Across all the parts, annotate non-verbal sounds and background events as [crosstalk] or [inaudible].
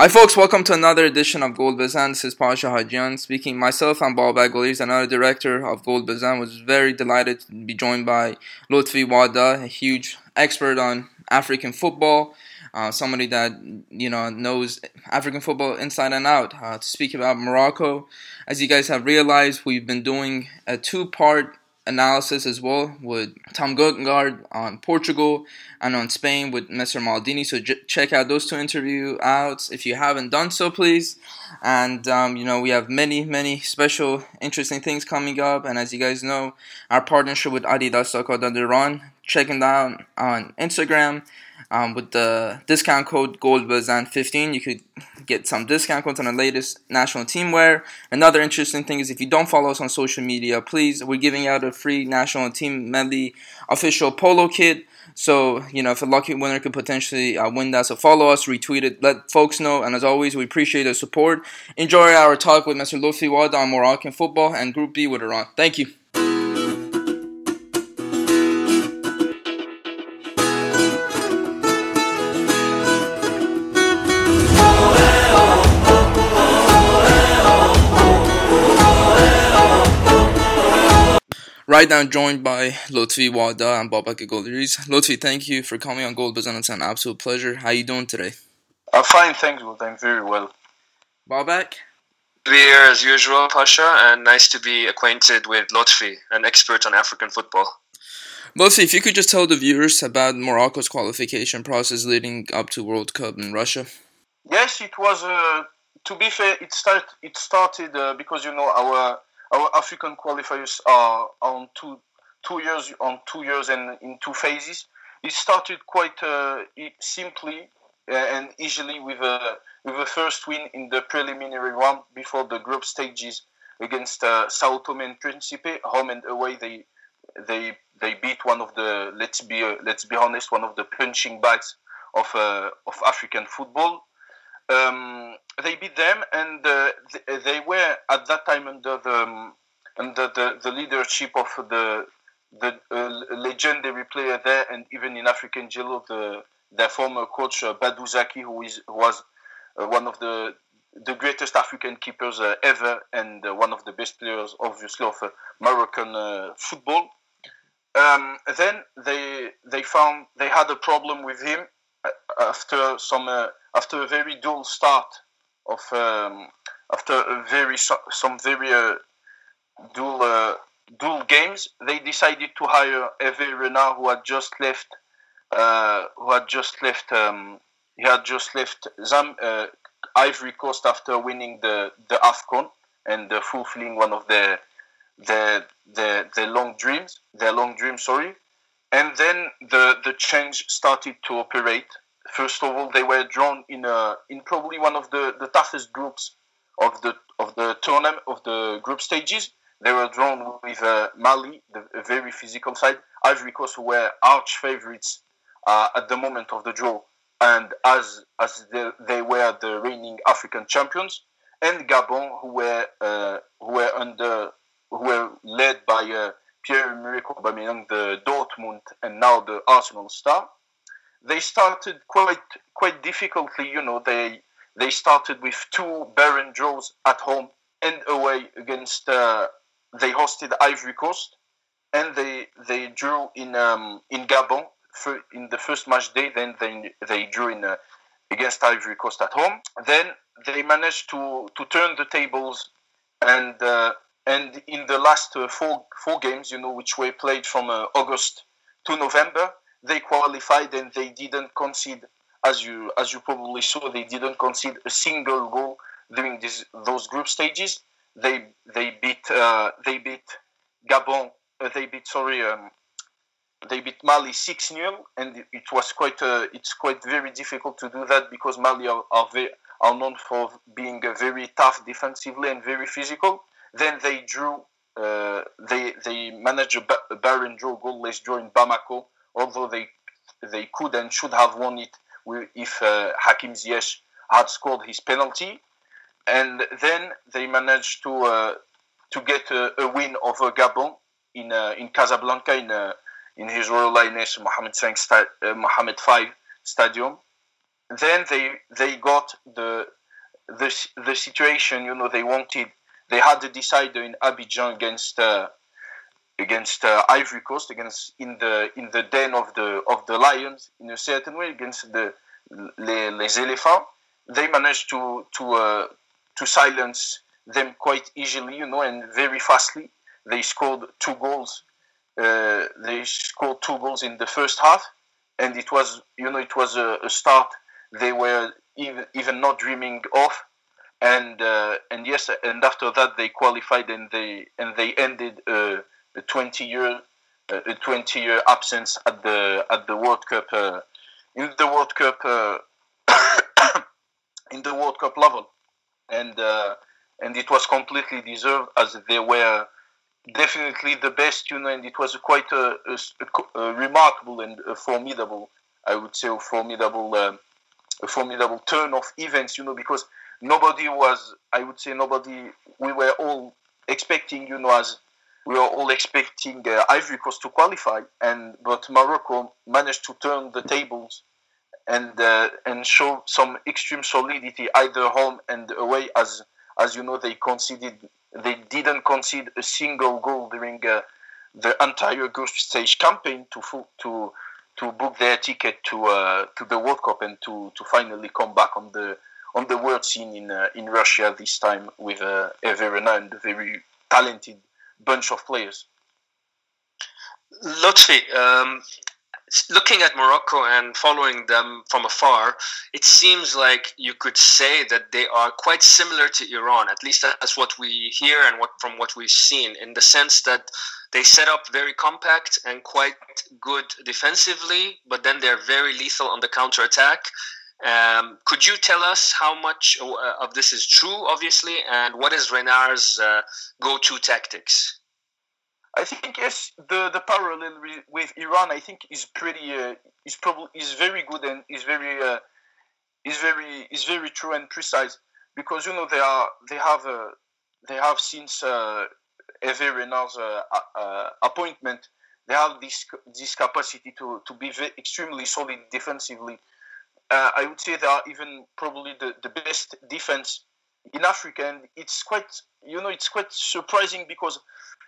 Hi folks, welcome to another edition of Gold Bazan. This is Pasha Hajian speaking. Myself and Babak Goliz, another director of Gold Bazan, was very delighted to be joined by Lotfi Wada, a huge expert on African football, uh, somebody that you know knows African football inside and out. Uh, to speak about Morocco, as you guys have realized, we've been doing a two-part analysis as well with Tom Gutengard on Portugal and on Spain with Mr. Maldini. So j- check out those two interview outs if you haven't done so, please. And um, you know we have many, many special, interesting things coming up. And as you guys know, our partnership with Adidas Run. Check it out on Instagram um, with the discount code GoldBazan15, you could get some discount codes on the latest national team wear. Another interesting thing is if you don't follow us on social media, please, we're giving out a free national team medley official polo kit. So, you know, if a lucky winner could potentially uh, win that, so follow us, retweet it, let folks know. And as always, we appreciate the support. Enjoy our talk with Mr. Lutfi Wada on Moroccan football and Group B with Iran. Thank you. Right now, joined by Lotfi Wada and Babak Goldiris. Lotfi, thank you for coming on Gold Bazan. It's an absolute pleasure. How are you doing today? I'm fine, thank you. I'm very well. Babak? Here as usual, Pasha, and nice to be acquainted with Lotfi, an expert on African football. Lotfi, if you could just tell the viewers about Morocco's qualification process leading up to World Cup in Russia. Yes, it was. Uh, to be fair, it start it started uh, because you know our our African qualifiers are on two two years on two years and in two phases. It started quite uh, simply uh, and easily with a with a first win in the preliminary round before the group stages against uh, Sao Tome and Principe, home and away. They they they beat one of the let's be uh, let's be honest one of the punching bags of uh, of African football. Um, they beat them, and uh, they were at that time under the um, under the, the leadership of the the uh, legendary player there, and even in African Jello, the their former coach uh, who is who was uh, one of the the greatest African keepers uh, ever, and uh, one of the best players, obviously, of Moroccan football. Um, then they they found they had a problem with him after some after a very dull start of um, after a very some very uh, dual uh, dual games, they decided to hire Hervé Renard, who had just left. Uh, who had just left? Um, he had just left Zam, uh, Ivory Coast after winning the the Afcon and uh, fulfilling one of their their their their long dreams. Their long dreams, sorry. And then the the change started to operate first of all, they were drawn in a, in probably one of the, the toughest groups of the of the tournament of the group stages. They were drawn with uh, Mali, the very physical side. Ivory Coast, were arch favorites uh, at the moment of the draw, and as as they, they were the reigning African champions, and Gabon, who were uh, who were under who were led by uh, Pierre-Emerick Aubameyang, the Dortmund and now the Arsenal star they started quite quite difficultly. You know, they they started with two barren draws at home and away against. Uh, they hosted Ivory Coast, and they they drew in um, in Gabon for, in the first match day. Then they they drew in uh, against Ivory Coast at home. Then they managed to to turn the tables, and uh, and in the last uh, four four games, you know, which were played from uh, August to November, they qualified and they didn't concede, as you as you probably saw, they didn't concede a single goal during this, those group stages. They they beat uh, they beat Gabon. Uh, they beat sorry. Um, they beat Mali 6 0, and it was quite uh, it's quite very difficult to do that because Mali are, are, very, are known for being very tough defensively and very physical. Then they drew, uh, they they managed a, a barren draw, goalless draw in Bamako although they they could and should have won it if uh, Hakim Ziyech had scored his penalty. And then they managed to uh, to get a, a, win over Gabon in uh, in Casablanca in uh, in his Royal Highness Mohammed sta- uh, Mohammed V Stadium. then they they got the the the situation. You know, they wanted they had the decider in Abidjan against uh, against uh, Ivory Coast, against in the in the den of the of the lions in a certain way against the les, les éléphants. They managed to to uh, to silence them quite easily, you know, and very fastly. They scored two goals. Uh, they scored two goals in the first half, and it was you know it was a, a start they were even even not dreaming of and uh, and yes, and after that they qualified and they and they ended uh, a 20 year a 20 year absence at the at the World Cup uh, in the World Cup uh, [coughs] in the World Cup level, and uh, and it was completely deserved as they were definitely the best, you know, and it was quite a, a, a remarkable and a formidable, I would say, formidable. Um, formidable turn of events, you know, because nobody was, I would say, nobody, we were all expecting, you know, as we were all expecting uh, Ivory Coast to qualify, and but Morocco managed to turn the tables and uh, and show some extreme solidity either home and away. As as you know, they conceded, they didn't concede a single goal during uh, the entire group stage campaign to to to book their ticket to uh, to the World Cup and to, to finally come back on the on the world scene in uh, in Russia this time with uh, Hervé Renard and a very talented bunch of players. Lotfi, um, looking at Morocco and following them from afar, it seems like you could say that they are quite similar to Iran. At least that's what we hear and what from what we've seen, in the sense that they set up very compact and quite good defensively, but then they're very lethal on the counter attack. Um, could you tell us how much uh, of this is true, obviously, and what is Renard's uh, go-to tactics? I think yes, the, the parallel with Iran, I think, is pretty uh, is probably is very good and is very uh, is very is very true and precise because you know they are they have uh, they have since uh, Hervé Renard's uh, appointment, they have this this capacity to, to be extremely solid defensively. Uh, I would say they are even probably the, the best defense in Africa, and it's quite you know it's quite surprising because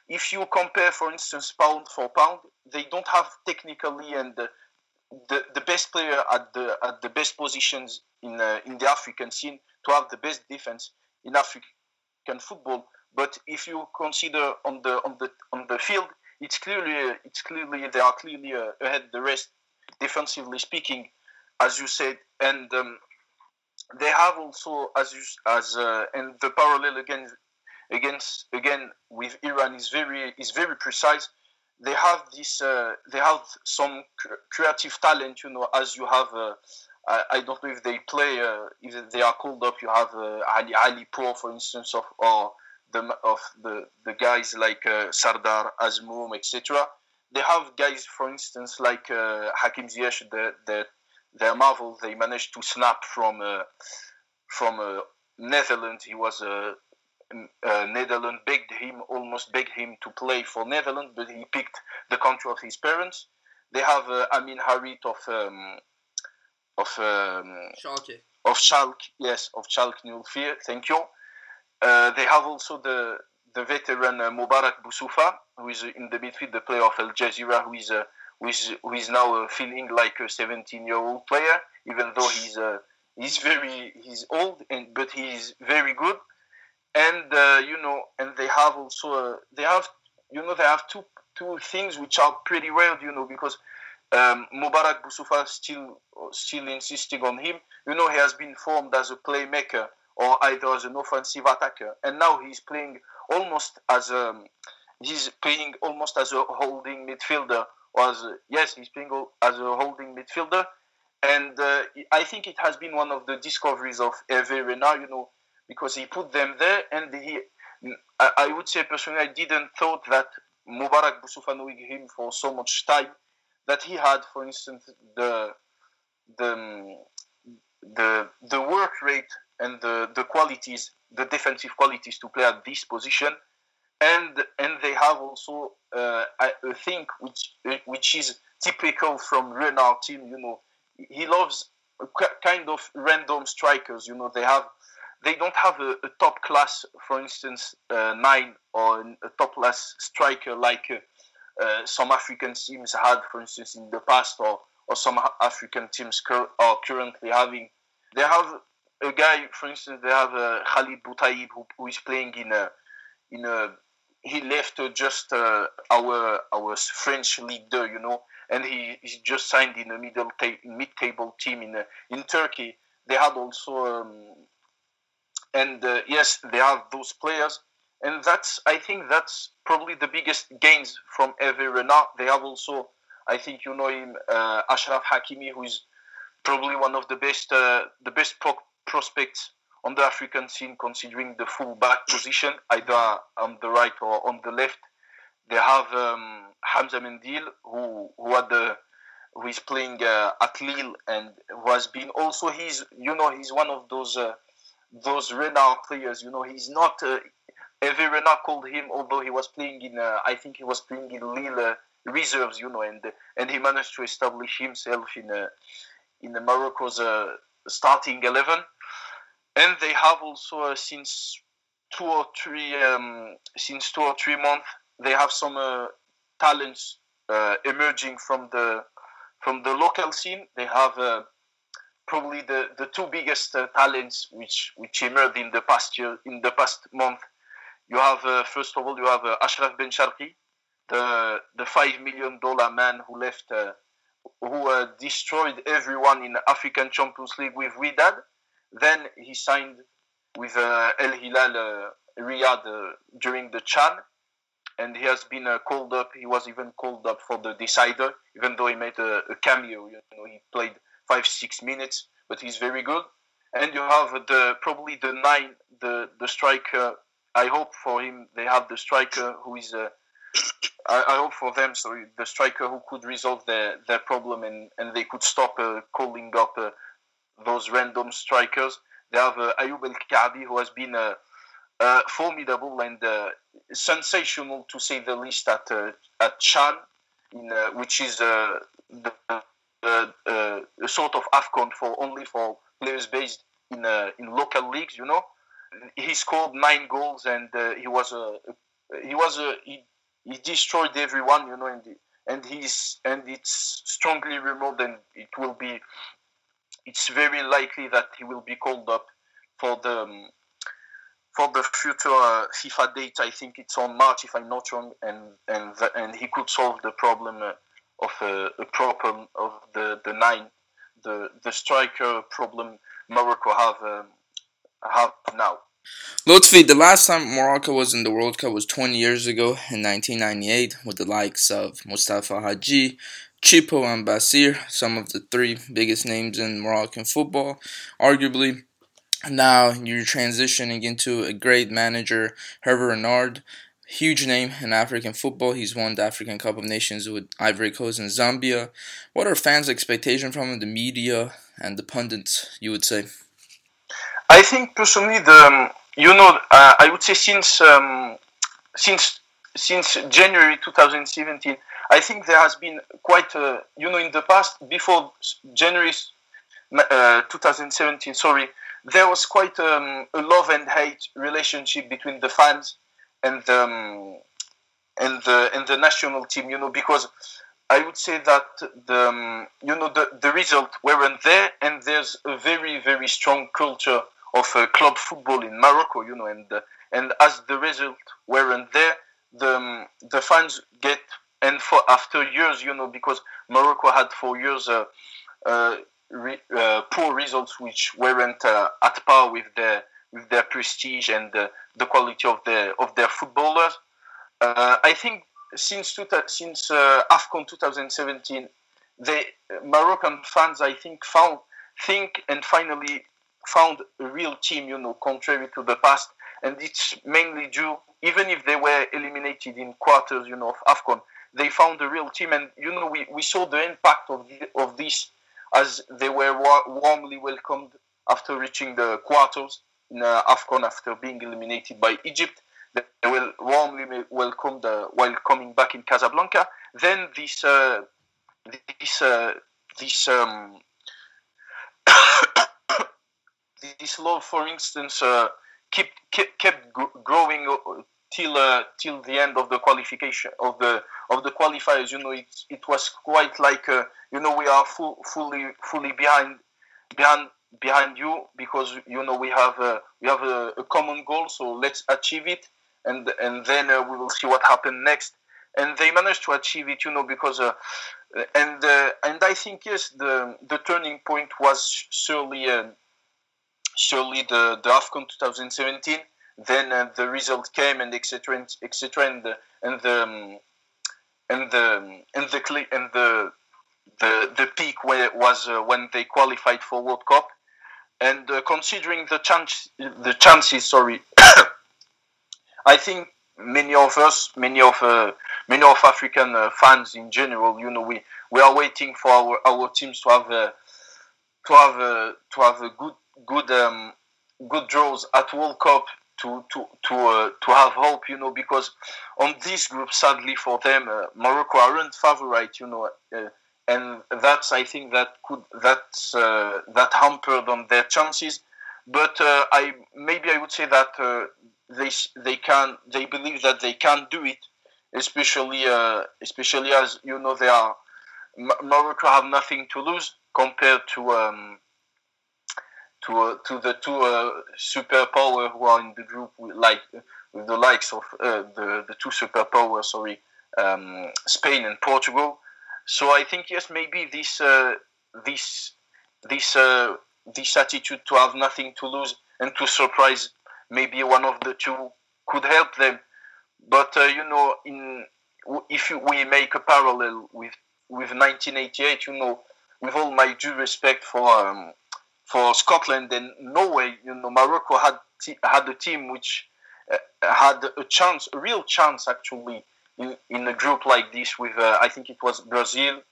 if you compare, for instance, pound for pound, they don't have technically and the, the, the best player at the at the best positions in uh, in the African scene to have the best defense in African football. But if you consider on the on the on the field, it's clearly it's clearly they are clearly uh, ahead the rest defensively speaking, as you said, and um, they have also as you as uh, and the parallel again against again with Iran is very is very precise. They have this uh, they have some creative talent, you know, as you have. Uh, I, don't know if they play uh, if they are called up. You have uh, Ali Ali Pro, for instance, of or the of the the guys like uh, Sardar Azmoun, etc. They have guys, for instance, like Hakim Ziyech, the the their marvel. They managed to snap from uh, from uh, Netherlands. He was a uh, Netherlands begged him, almost begged him to play for Netherlands, but he picked the country of his parents. They have uh, Amin Harit of um, of um, Schalke. Of Schalke, yes, of Schalke 04. Thank you. Uh, they have also the the veteran uh, Mubarak Boussoufa, who is in the midfield, the player of Al Jazira, who is uh, who is, now uh, feeling like a 17 year old player, even though he's uh, he's very he's old and but he's very good. And uh, you know, and they have also they have you know they have two two things which are pretty rare, you know, because um, Mubarak Boussoufa still still insisting on him. You know, he has been formed as a playmaker or either as an offensive attacker. And now he's playing almost as a he's playing almost as a holding midfielder. Or as yes, he's playing as a holding midfielder. And uh, I think it has been one of the discoveries of Hervé Renard, you know, because he put them there, and he, I, I would say personally, I didn't thought that Mubarak Boussoufa knowing him for so much time, that he had, for instance, the the the the work rate and the, the qualities, the defensive qualities to play at this position. And and they have also uh, a thing which which is typical from Renard team. You know, he loves kind of random strikers. You know, they have they don't have a, a top class, for instance, uh, nine or a top class striker like uh, uh, some African teams had, for instance, in the past, or or some African teams cur- are currently having. They have a guy, for instance, they have uh, Khalid Boutaib who, who is playing in a in a he left uh, just uh, our our French leader, you know, and he, he just signed in a middle ta- mid-table team in uh, in Turkey. They had also, um, and uh, yes, they have those players, and that's I think that's probably the biggest gains from Hervé Renard. They have also, I think you know him, uh, Achraf Hakimi, who is probably one of the best uh, the best pro- prospects on the African scene, considering the full back position, either on the right or on the left. They have um, Hamza Mendyl, who who had the who is playing uh, at Lille and who has been also he's you know he's one of those uh, those Renard players. You know he's not. Uh, Hervé Renard called him, although he was playing in uh, I think he was playing in Lille uh, reserves. You know, and and he managed to establish himself in uh, in the Morocco's uh, starting eleven and they have also uh, since two or three um, since two or three months they have some uh, talents uh, emerging from the from the local scene. They have uh, probably the, the two biggest uh, talents which which emerged in the past year in the past month. You have uh, first of all you have Achraf Bencharki, the the five million dollar man who left who destroyed everyone in the African Champions League with Wydad then he signed with uh, El Hilal uh, Riyadh uh, during the Chan, and he has been called up. He was even called up for the decider, even though he made a, a cameo. You know, he played five six minutes, but he's very good. And you have the probably the nine, the the striker. I hope for him they have the striker who is. Uh, I, I, hope for them, sorry, the striker who could resolve their, their problem and, and they could stop uh, calling up uh, those random strikers. They have uh, Ayoub El Kaabi, who has been uh, uh, formidable and uh, sensational to say the least at uh, at Chan, in, uh, which is the, sort of Afcon for only for players based in in local leagues. You know, he scored nine goals and he was a he was a he, he destroyed everyone. You know, and and he's and it's strongly remote and it will be it's very likely that he will be called up for the um, for the future uh, FIFA date. I think it's on March, if I'm not wrong, and and the, and he could solve the problem uh, of uh, a problem of the the nine, the the striker problem Morocco have um, have now. Lotfi, the last time Morocco was in the World Cup was 20 years ago in 1998 with the likes of Mustafa Hadji, Chippo and Bassir, some of the three biggest names in Moroccan football, arguably. Now you're transitioning into a great manager, Hervé Renard, huge name in African football. He's won the African Cup of Nations with Ivory Coast and Zambia. What are fans' expectations from him, the media and the pundits? You would say. I think personally, the um, you know, uh, I would say since um, since since January 2017, I think there has been quite a, you know, in the past, before January uh, 2017, sorry, there was quite um, a love and hate relationship between the fans and the, um, and the and the national team, you know, because I would say that the um, you know the, the result weren't there, and there's a very very strong culture of uh, club football in Morocco, you know, and uh, and as the result weren't there, the um, the fans get and for after years, you know, because Morocco had for years uh, uh, re, uh, poor results which weren't uh, at par with their with their prestige and the quality of their of their footballers. Uh, I think since two, since Afcon 2017, the Moroccan fans I think found think and finally found a real team, you know, contrary to the past, and it's mainly due, even if they were eliminated in quarters, you know, of Afcon, they found a real team, and you know we, we saw the impact of the, of this as they were wa- warmly welcomed after reaching the quarters in uh, Afcon after being eliminated by Egypt. They were warmly welcomed uh, while coming back in Casablanca. Then this uh, this uh, this um, [coughs] this love, for instance, uh, kept kept, kept growing uh, till uh, till the end of the qualification of the of the qualifiers. You know, it it was quite like uh, you know we are full, fully fully behind behind behind you because you know we have a, we have a, a common goal. So let's achieve it, and and then uh, we will see what happens next. And they managed to achieve it, you know, because uh, and uh, and I think yes, the the turning point was surely surely the the AFCON 2017 then uh, the result came and etc etc and the and the um, and the and the and the the the peak where was uh, when they qualified for World Cup. And uh, considering the chance the chances sorry [coughs] I think many of us many of uh, many of African uh, fans in general you know we we are waiting for our, our teams to have a, to have to have a good good um, good draws at World Cup to to to uh, to have hope, you know, because on this group, sadly for them, uh, Morocco aren't favorite, you know, uh, and that's I think that could that uh, that hampered on their chances. But uh, I maybe I would say that uh, they they can they believe that they can do it, especially especially as you know they are Morocco have nothing to lose compared to. Um, to uh, to the two uh, superpower who are in the group with like with the likes of uh, the the two superpowers sorry um, Spain and Portugal. So I think yes maybe this uh, this this uh, this attitude to have nothing to lose and to surprise maybe one of the two could help them. But uh, you know in if we make a parallel with with 1988 you know with all my due respect for um, for Scotland and Norway, you know, Morocco had had a team which uh, had a chance, a real chance actually, in, in a group like this with uh, I think it was Brazil,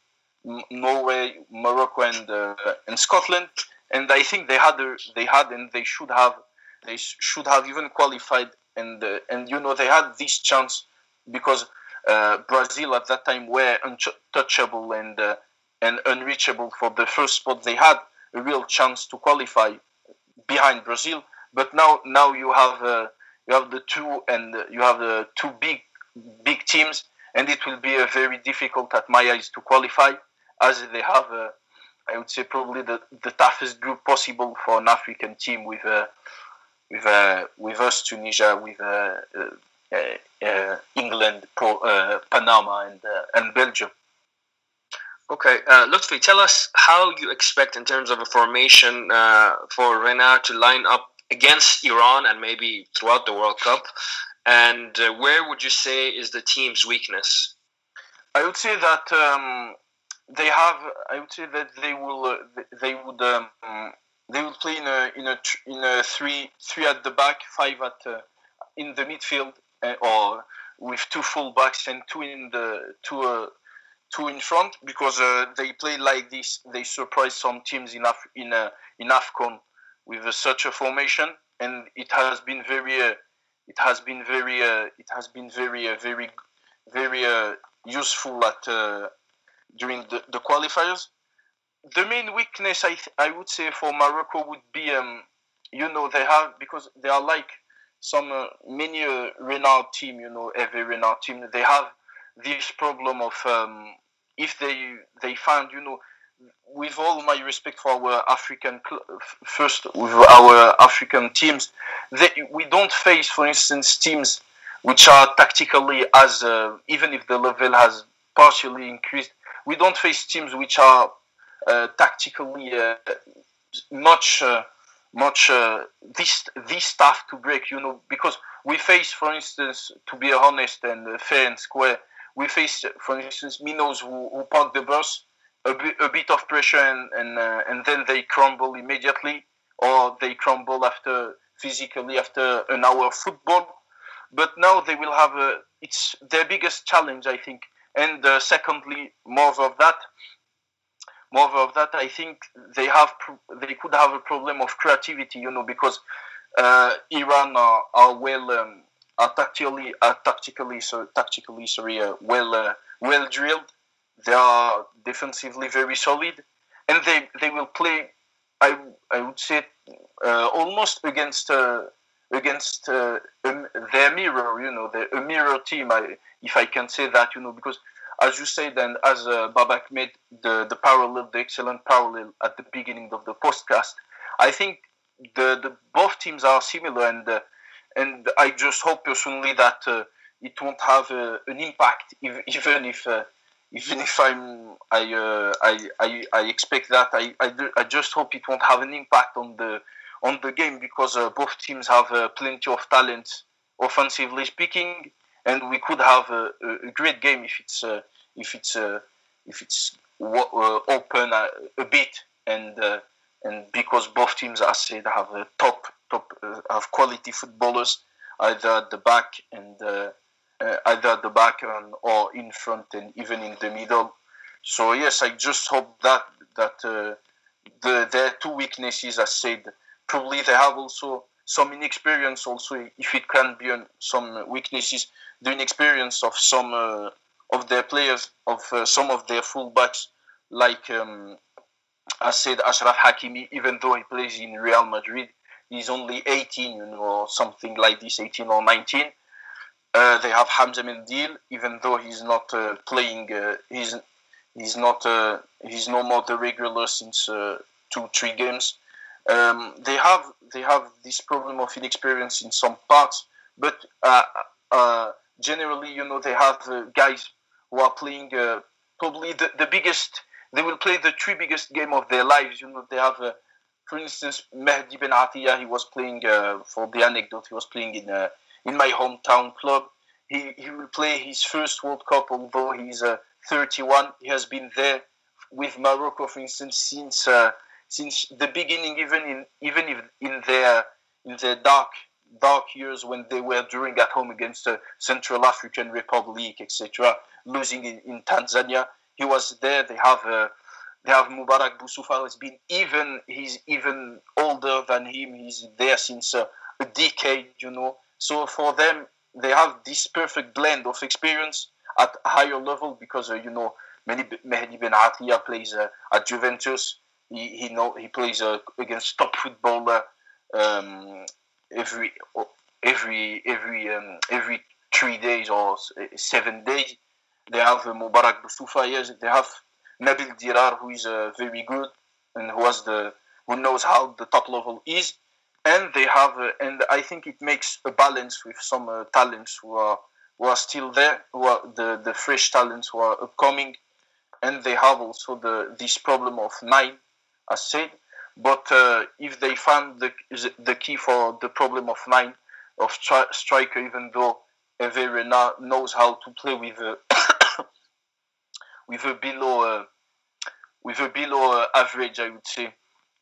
M- Norway, Morocco, and uh, and Scotland, and I think they had a, they had and they should have they should have even qualified and uh, and you know they had this chance because uh, Brazil at that time were untouchable and uh, and unreachable for the first spot they had a real chance to qualify behind Brazil. But now, now you have uh, you have the two and you have the two big big teams, and it will be a very difficult at my eyes to qualify, as they have. Uh, I would say probably the, the toughest group possible for an African team with uh, with uh, with us, Tunisia, with uh, uh, uh England, Pro, Panama, and and Belgium. Okay, uh, Lutfi, tell us how you expect, in terms of a formation, uh, for Renard to line up against Iran and maybe throughout the World Cup, and uh, where would you say is the team's weakness? I would say that um, they have. I would say that they will. Uh, they would. Um, they will play in a in a in a three three at the back, five at uh, in the midfield, uh, or with two full backs and two in the two two in front because uh, they play like this. They surprise some teams in Af- in uh, in Afcon with uh, such a formation, and it has been very uh, it has been very uh, it has been very uh, very very useful at during the, the qualifiers. The main weakness I th- I would say for Morocco would be um, you know they have because they are like some many Renard team you know every Renard team they have this problem of um, if they they find you know with all my respect for our African first with our African teams, they, we don't face, for instance, teams which are tactically as uh, even if the level has partially increased, we don't face teams which are uh, tactically uh, much uh, much uh, this this tough to break. You know, because we face, for instance, to be honest and fair and square, we faced, for instance, Minos who, who parked the bus, a bit, a bit of pressure, and and, uh, and then they crumble immediately, or they crumble after physically after an hour of football. But now they will have a, it's their biggest challenge, I think. And uh, secondly, more of that, more of that, I think they have they could have a problem of creativity, you know, because uh, Iran are, are well. Um, are tactically are tactically so tactically sorry uh, well uh, well drilled. They are defensively very solid, and they they will play I I would say uh, almost against uh, against uh, their mirror, you know, the, a mirror team. I, if I can say that, you know, because as you said and as uh, Babak made the the parallel, the excellent parallel at the beginning of the podcast, I think the the both teams are similar, and uh, and I just hope personally that uh, it won't have uh, an impact, [laughs] even if uh, even if I'm I, uh, I, I I expect that. I, I I just hope it won't have an impact on the on the game because uh, both teams have uh, plenty of talent offensively speaking, and we could have a, a great game if it's if it's if it's open a, a, bit. And and because both teams, as said, have a top top have quality footballers either at the back and either at the back and, or in front and even in the middle. So yes, I just hope that that the their two weaknesses, as said, probably they have also some inexperience also if it can be on some weaknesses the inexperience of some uh, of their players of uh, some of their fullbacks like um, I said Achraf Hakimi even though he plays in Real Madrid he's only 18 you know or something like this 18 or 19 uh, they have Hamza Mendyl even though he's not uh, playing uh, he's he's not uh, he's no more the regular since two three games um, they have they have this problem of inexperience in some parts, but uh, uh, generally, you know, they have uh, guys who are playing uh, probably the, the biggest. They will play the three biggest game of their lives. You know, they have, uh, for instance, Mehdi Benatia. He was playing uh, for the anecdote. He was playing in in my hometown club. He he will play his first World Cup, although he's 31. He has been there with Morocco, for instance, since since the beginning, even in even if in their in their dark dark years when they were during at home against the Central African Republic, etc., losing in, in, Tanzania, he was there. They have uh, they have Mubarak Boussoufa has been even he's even older than him. He's there since uh, a decade, you know. So for them, they have this perfect blend of experience at a higher level because uh, you know many Mehdi Benatia plays uh, at Juventus he he know he plays uh, against top footballer um, every every every um, every three days or seven days. They have uh, Mubarak Boussoufa. Yes, they have Nabil Dirar, who is uh, very good and who has the who knows how the top level is. And they have, uh, and I think it makes a balance with some uh, talents who are who are still there, who are the, the fresh talents who are upcoming, and they have also the this problem of nine as said. But uh, if they find the, the key for the problem of nine of stri- striker, even though Hervé Renard knows how to play with a [coughs] with a below uh, with a below uh, average, I would say,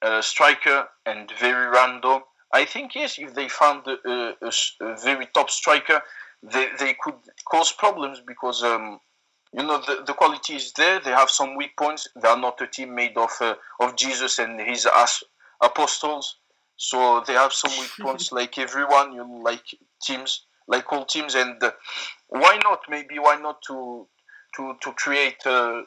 uh, striker and very random. I think yes, if they found a, a, a very top striker, they, they could cause problems because um, you know the, the quality is there. They have some weak points. They are not a team made of uh, of Jesus and his as- apostles. So they have some weak [laughs] points, like everyone. You know, like teams, like all teams. And uh, why not? Maybe why not to to to create uh,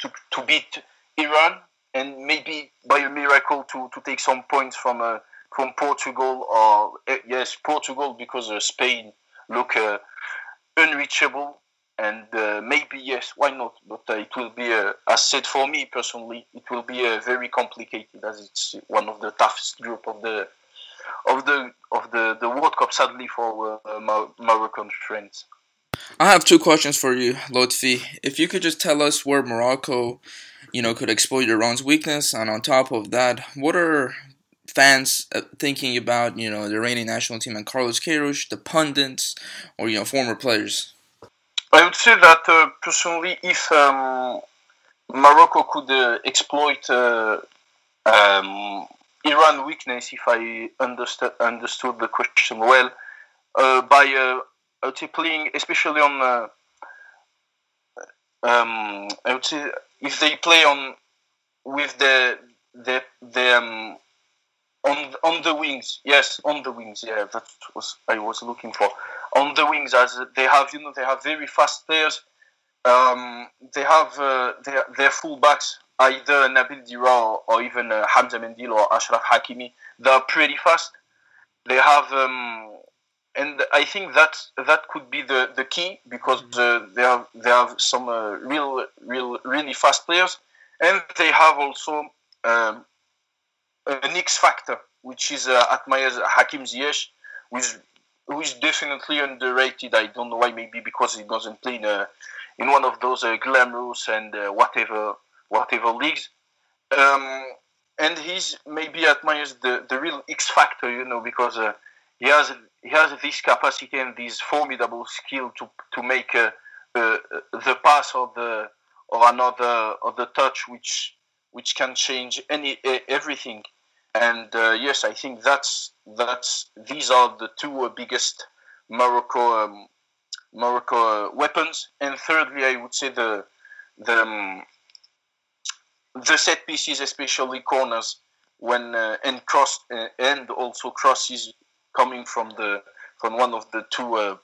to to beat Iran and maybe by a miracle to to take some points from uh, from Portugal or uh, yes Portugal because uh, Spain look unreachable and uh, maybe yes, why not? But uh, it will be, uh, as said for me personally, it will be uh, very complicated as it's one of the toughest group of the of the of the the World Cup. Sadly for uh, Moroccan friends. I have two questions for you, Lotfi. If you could just tell us where Morocco, you know, could exploit Iran's weakness, and on top of that, what are fans uh, thinking about, you know, the reigning national team and Carlos Queiroz, the pundits, or you know, former players? I would say that uh, personally, if um, Morocco could uh, exploit uh, um, Iran weakness, if I understood understood the question well, uh, by uh, I would say playing especially on, uh, um, I would say if they play on with the the the um, on on the wings, yes, on the wings, yeah, that was I was looking for on the wings as they have you know they have very fast players. Um, they have uh, their their fullbacks either Nabil Dirar or, even uh, Hamza Mendyl or Achraf Hakimi. They're pretty fast. They have, um, and I think that that could be the, the key because uh, they have they have some uh, real real really fast players, and they have also um, an X factor, which is uh, at my Hakim Ziyech, who is who is definitely underrated. I don't know why. Maybe because he doesn't play in a, in one of those uh, glamorous and uh, whatever whatever leagues. Um, and he's maybe admires the, the real X factor, you know, because uh, he has he has this capacity and this formidable skill to to make uh, uh, the pass or the or another or the touch which which can change any everything. And uh, yes, I think that's that's these are the two biggest Morocco um, Morocco uh, weapons. And thirdly, I would say the the um, the set pieces, especially corners, when uh, and cross uh, and also crosses coming from the from one of the two uh,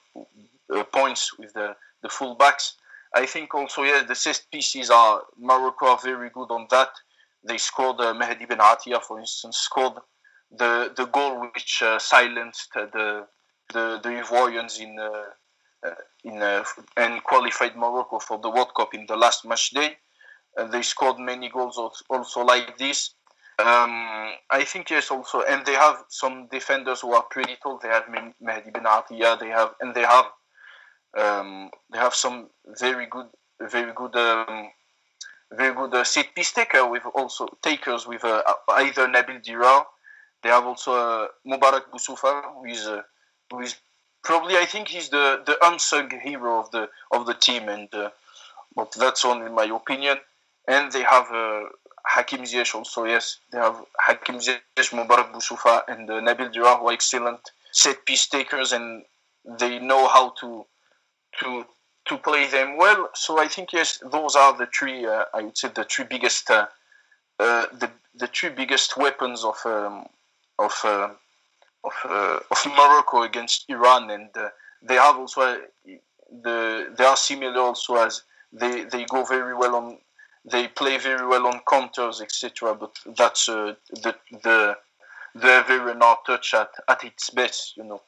uh points with the the full backs. I think also yeah the set pieces are Morocco are very good on that. They scored uh, Mehdi Benatia, for instance, scored the the goal which uh, silenced the the the Ivoirians in in and qualified Morocco for the World Cup in the last match day they scored many goals also like this. Um, I think yes, also, and they have some defenders who are pretty tall. They have Mehdi Benatia. They have, and they have, um, they have some very good, very good, um, very good uh, set piece taker with also takers with uh, either Nabil Dirar. They have also uh, Mubarak Boussoufa, who is, uh, who is probably I think he's the the unsung hero of the of the team, and uh, but that's only my opinion and they have uh, Hakim Ziyech also. Yes, they have Hakim Ziyech, Mubarak Boussoufa, and uh, Nabil Dirar, who are excellent set piece takers, and they know how to to to play them well. So I think yes, those are the three. Uh, I would say the three biggest uh, uh, the the three biggest weapons of um, of uh, of, of Morocco against Iran, and they have also the they are similar also as they they go very well on they play very well on counters, etc. But that's uh, the the the very not touch at, at its best, you know.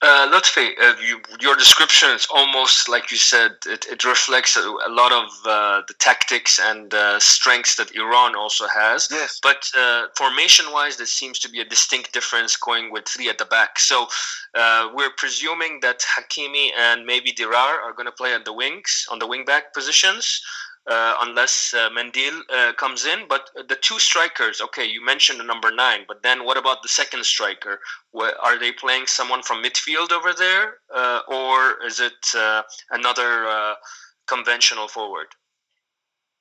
Uh, Lotfi, uh, you, your description is almost like you said. It, it reflects a, a lot of uh, the tactics and uh, strengths that Iran also has. Yes. But uh, formation-wise, there seems to be a distinct difference going with three at the back. So uh, we're presuming that Hakimi and maybe Dirar are going to play at the wings on the wing-back positions uh, unless uh, Mendyl uh, comes in. But the two strikers, okay, you mentioned the number nine, but then what about the second striker? What, are they playing someone from midfield over there, uh, or is it uh, another uh, conventional forward?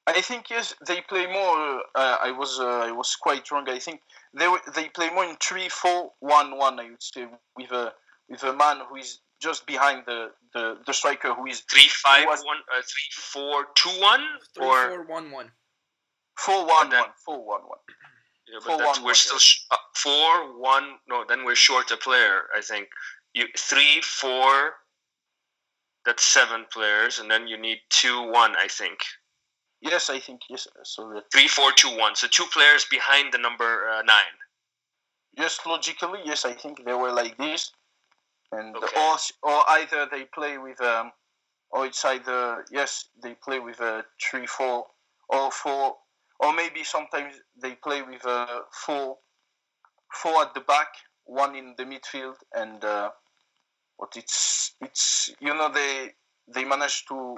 I think yes, they play more. I was I was quite wrong. I think they they play more in three four one one. I would say with a with a man who is just behind the, the, the striker who is three five was, one uh, three four two one three, or four one one four one then, one four one one. Yeah, but that's, we're still sh- uh, four one. No, then we're short a player. I think you three four. That's seven players, and then you need two one. I think. Yes, I think yes. So three four two one. So two players behind the number uh, nine. Yes, logically, yes. I think they were like this and okay. or or either they play with um, or it's either yes they play with a three four or four or maybe sometimes they play with a four four at the back one in the midfield and uh, but it's it's you know they they manage to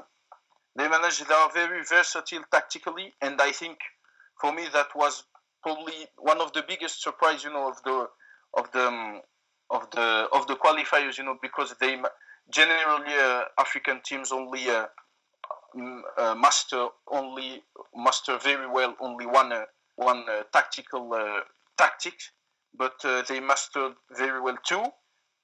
they manage they are very versatile tactically and I think for me that was probably one of the biggest surprise you know of the of the um, of the of the qualifiers, you know, because they generally uh, African teams only uh, uh, master only master very well only one uh, one uh, tactical tactic, but they mastered very well too,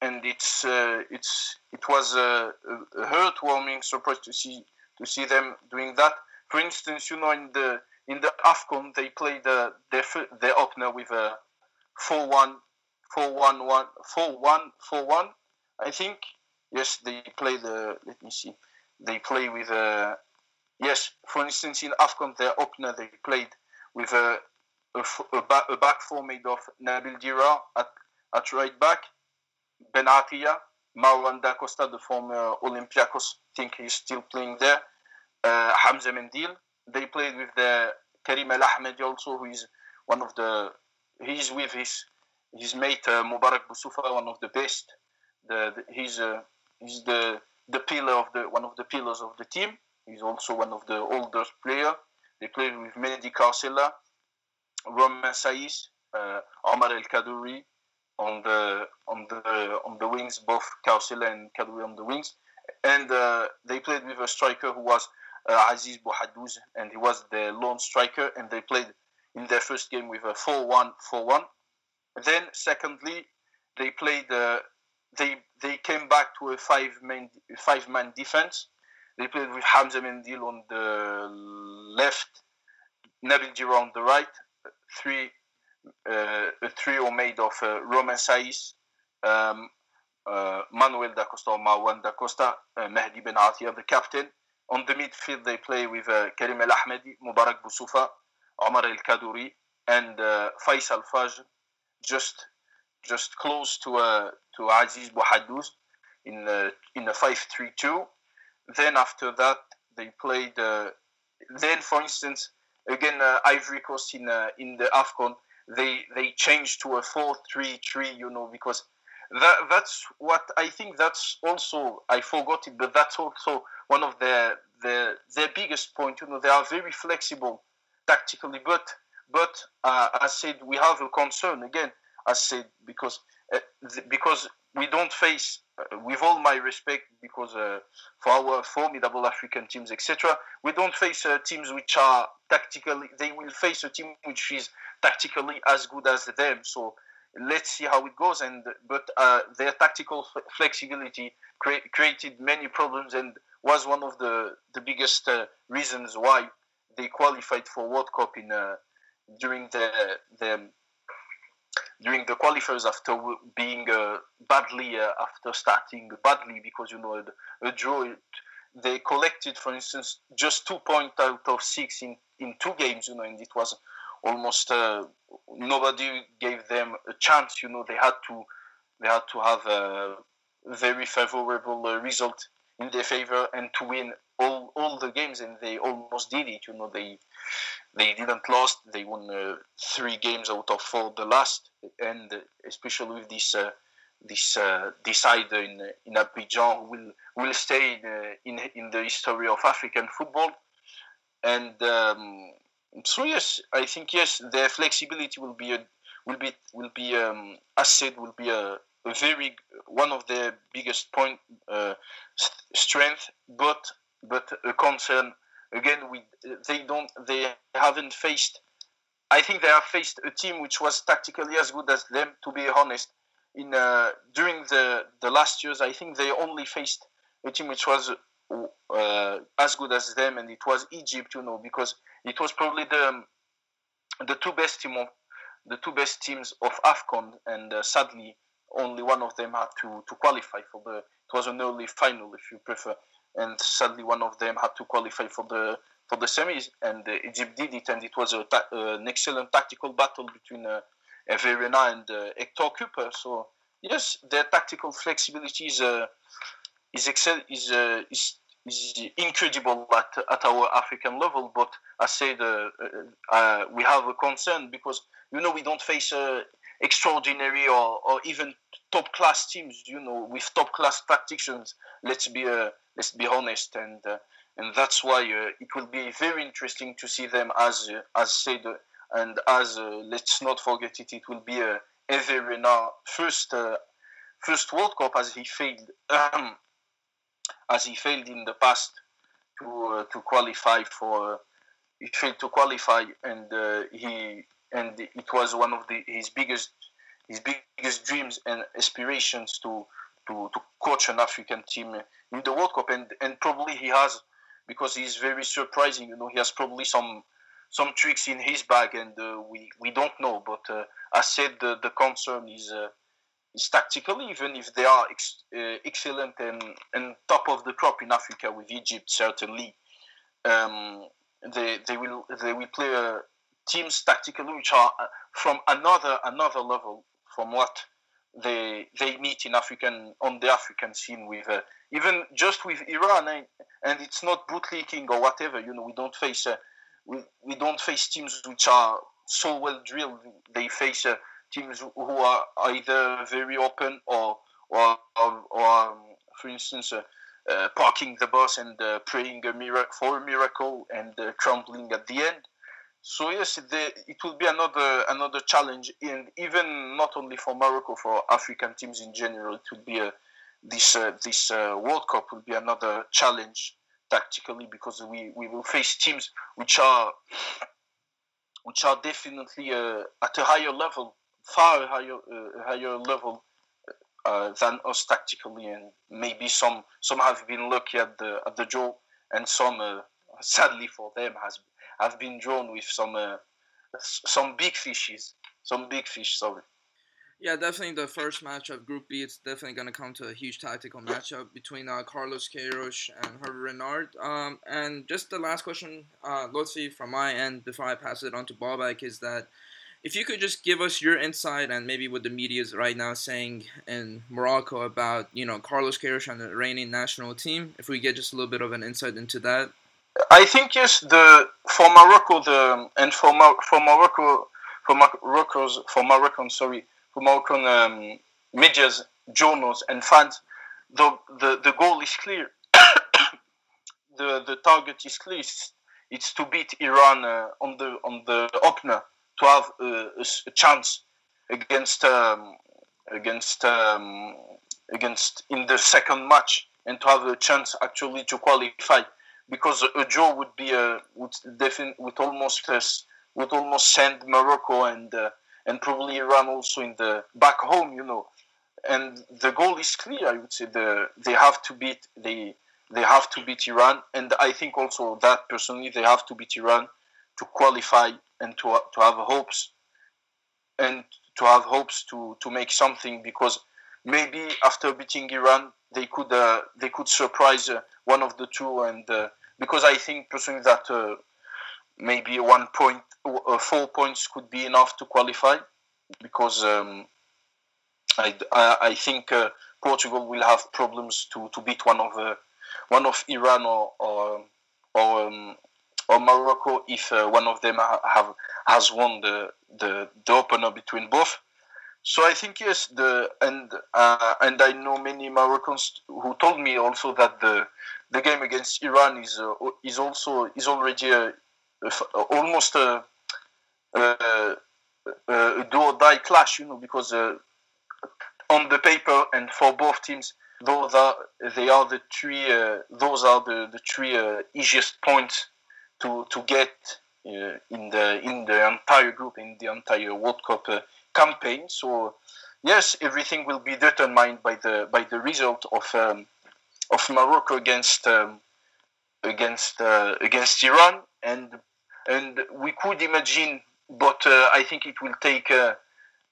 and it's it's it was a, a heartwarming surprise to see to see them doing that. For instance, you know, in the in the Afcon, they played the their, their opener with a four one four one four one. I think yes, they play the. Let me see. They play with a yes, for instance, in Afcon, their opener they played with a a, a, back, a back four made of Nabil Dirar at, at right back, Ben Atiya, Manuel Da Costa, the former Olympiacos, think he's still playing there, uh, Hamza Mendyl. They played with the Karim El Ahmadi also, who is one of the, he's with his his mate uh, Mubarak Boussoufa, one of the best. The, the he's uh, he's the the pillar of the one of the pillars of the team. He's also one of the oldest player. They played with Mehdi Carcela, Romain Saïs, uh, Omar El Kadouri on the on the on the wings, both Carcela and Kadouri on the wings, and uh, they played with a striker who was uh, Aziz Bouhaddouz, and he was the lone striker, and they played in their first game with a 4-1, 4-1. Then, secondly, they played. Uh, they they came back to a five man five man defense. They played with Hamza Mendyl on the left, Nabil Dirar on the right, three uh, a trio made of uh, Romain Saïs, um, uh, Manuel da Costa, Marwan da Costa, uh, Mehdi Benatia, the captain. On the midfield, they play with uh, Karim El Ahmadi, Mubarak Boussoufa, Omar El Kadouri, and uh, Fayçal Fajr, just just close to uh, to Aziz Bouhaddouz in uh, in a 5-3-2. Then after that, they played. Uh, then, for instance, again uh, Ivory Coast in uh, in the Afcon, they they changed to a 4-3-3. You know because that that's what I think. That's also I forgot it, but that's also one of their their their biggest point. You know they are very flexible tactically, but but uh, I said we have a concern again. I said because uh, th- because we don't face, uh, with all my respect, because uh, for our formidable African teams, etc., we don't face uh, teams which are tactically. They will face a team which is tactically as good as them. So let's see how it goes. And but uh, their tactical f- flexibility cre- created many problems and was one of the the biggest reasons why they qualified for World Cup in during the the during the qualifiers after being uh, badly uh, after starting badly because you know a, a draw they collected for instance just two points out of six in in two games you know and it was almost uh, nobody gave them a chance you know they had to they had to have a very favorable uh, result in their favor and to win all, all the games and they almost did it you know they they didn't lost they won uh, three games out of four the last. And especially with this uh, this uh, decider in in Abidjan will will stay in, uh, in in the history of African football. And um, so yes I think yes their flexibility will be a, will be will be um, as said will be a, a very one of their biggest point uh, strength but but a concern again we they don't they haven't faced I think they have faced a team which was tactically as good as them to be honest. In uh, during the the last years I think they only faced a team which was uh, as good as them and it was Egypt you know because it was probably the the two best team of the two best teams of AFCON and uh, sadly only one of them had to, to qualify for the it was an early final if you prefer and sadly one of them had to qualify for the for the semis, and uh, Egypt did it, and it was ta- uh, an excellent tactical battle between uh, Verena and uh, Héctor Cúper. So yes, their tactical flexibility is uh, is, excel- is, uh, is is incredible at, at our African level. But I said uh, we have a concern because you know we don't face extraordinary or, or even top class teams. You know, with top class tacticians. Let's be let's be honest, and uh, and that's why uh, it will be very interesting to see them as uh, as said, uh, and as uh, let's not forget it. It will be a Everina first first World Cup as he failed um, as he failed in the past to to qualify for. he failed to qualify, and he and it was one of the, his biggest his biggest dreams and aspirations to to, to coach an African team in the World Cup, and and probably he has because he's very surprising. You know, he has probably some some tricks in his bag, and uh, we we don't know. But uh, I said the the concern is. Uh, is tactical, even if they are ex- uh, excellent and, and top of the crop in Africa with Egypt, certainly. um, they they will they will play uh, teams tactically which are uh, from another another level from what they they meet in African on the African scene with uh, even just with Iran and, eh, and it's not bootlicking or whatever you know we don't face uh, we, we don't face teams which are so well drilled. They face uh, teams who are either very open or or or, or um, for instance uh, uh, parking the bus and uh, praying a miracle for a miracle and crumbling at the end so yes, the, it will be another another challenge, and even not only for Morocco, for African teams in general, it will be a this uh, this uh, World Cup will be another challenge tactically because we, we will face teams which are which are definitely uh, at a higher level, far higher uh, higher level uh, than us tactically, and maybe some some have been lucky at the at the draw, and some uh, sadly for them has have been drawn with some uh, some big fishes, some big fish. Sorry. Yeah, definitely the first match of Group B. It's definitely going to come to a huge tactical matchup between uh, Carlos Queiroz and Hervé Renard. Um, and just the last question, uh, Lotfi, from my end, before I pass it on to Babak, is that if you could just give us your insight and maybe what the media is right now saying in Morocco about, you know, Carlos Queiroz and the Iranian national team, if we get just a little bit of an insight into that, I think yes, the for Morocco the and for for Morocco for Morocco's for Moroccan sorry for Moroccan um, media's journals and fans, the the, the goal is clear. [coughs] the the target is clear. It's, to beat Iran uh, on the on the opener to have a, a chance against um, against um, against in the second match and to have a chance actually to qualify because a draw would be a would definitely would almost uh, would almost send Morocco and uh, and probably Iran also in the back home, you know. And the goal is clear. I would say the they have to beat they they have to beat Iran, and I think also that personally they have to beat Iran to qualify and to to have hopes and to have hopes to to make something because maybe after beating Iran they could uh, they could surprise uh, one of the two and uh, because I think personally that uh, maybe one point uh, four points could be enough to qualify because um, I, I, think Portugal will have problems to, to beat one of one of Iran or or or, um, or Morocco if one of them have has won the, the the opener between both. So I think yes, the and uh, and I know many Moroccans who told me also that the the game against Iran is uh, is also is already a, a, almost a, a, a, do or die clash, you know, because uh, on the paper and for both teams, those are they are the three uh, those are the the three uh, easiest points to to get uh, in the in the entire group in the entire World Cup campaign. So yes, everything will be determined by the by the result of um, of Morocco against um, against uh, against Iran, and and we could imagine, but uh, I think it will take a,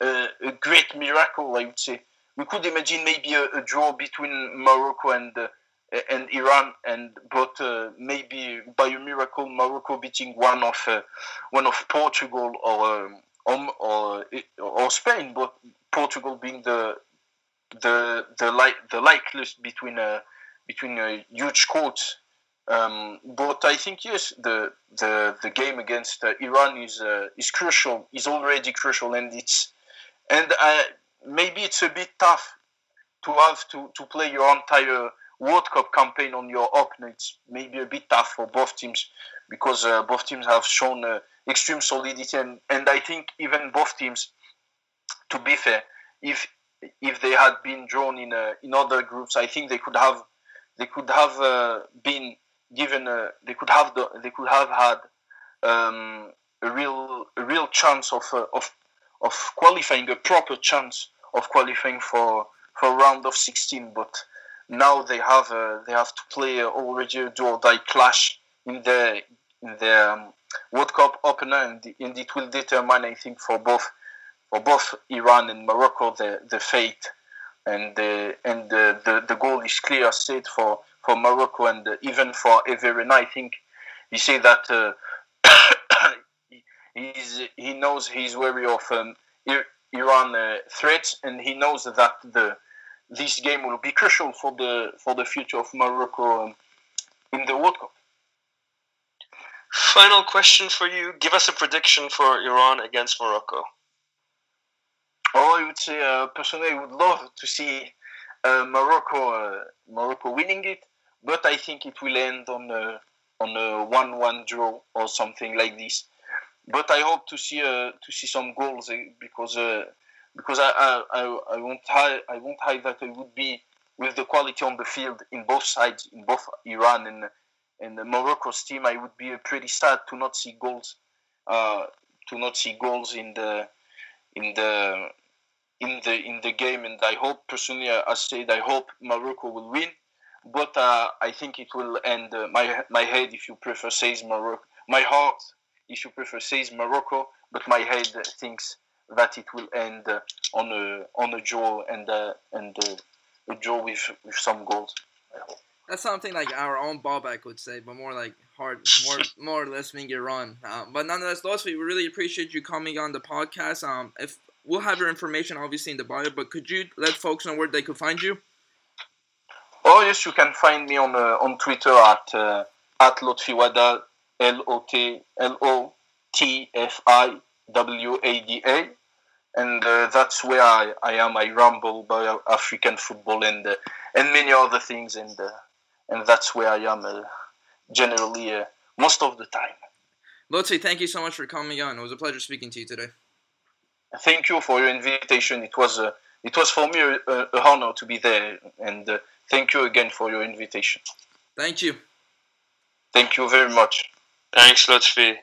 a, a, great miracle. I would say we could imagine maybe a, a draw between Morocco and. Uh, and Iran, and but uh, maybe by a miracle Morocco beating one of uh, one of Portugal or um, or, or, Spain, but Portugal being the the the like the likeliest between a between a huge quotes. Um, but I think yes, the the, the game against uh, Iran is uh, is crucial. is already crucial, and it's and uh, maybe it's a bit tough to have to, to play your entire World Cup campaign on your opener. It's maybe a bit tough for both teams because uh, both teams have shown uh, extreme solidity, and, and I think even both teams, to be fair, if if they had been drawn in uh, in other groups, I think they could have they could have uh, been given a, they could have the, they could have had um, a real a real chance of uh, of of qualifying a proper chance of qualifying for for round of 16 but now they have uh, they have to play already a do or die clash in the the um, World Cup opener, and, and it will determine, I think, for both for both Iran and Morocco the, the fate. And the and the, the, the goal is clear set for, for Morocco and even for Everin. I think he said that uh, [coughs] he knows he's wary of um, Iran uh, threats, and he knows that the this game will be crucial for the for the future of Morocco um, in the World Cup. Final question for you: Give us a prediction for Iran against Morocco. Oh, I would say uh, personally, I would love to see uh, Morocco uh, Morocco winning it, but I think it will end on a on a one-one draw or something like this. But I hope to see uh, to see some goals eh, because uh, because I, I, I, won't hide I won't hide that I would be with the quality on the field in both sides in both Iran and and the Morocco's team I would be pretty sad to not see goals uh, to not see goals in the in the in the in the game and I hope personally I said I hope Morocco will win but uh, I think it will end uh, my my head if you prefer says Morocco my heart if you prefer says Morocco but my head thinks that it will end uh, on a on a draw and uh, and uh, a draw with with some goals. That's something like our own Babak would say, but more like hard, more [laughs] more or less finger run. Um, but nonetheless, Lotfi, we really appreciate you coming on the podcast. Um, if we'll have your information obviously in the bio, but could you let folks know where they could find you? Oh yes, you can find me on uh, on Twitter at uh, at Lotfi Wada L O T L O T F I W A D A, and uh, that's where I, I am. I ramble about African football and uh, and many other things, and uh, and that's where I am uh, generally uh, most of the time. Lotfi, thank you so much for coming on. It was a pleasure speaking to you today. Thank you for your invitation. It was uh, it was for me a, a, honor to be there, and thank you again for your invitation. Thank you. Thank you very much. Thanks, Lotfi.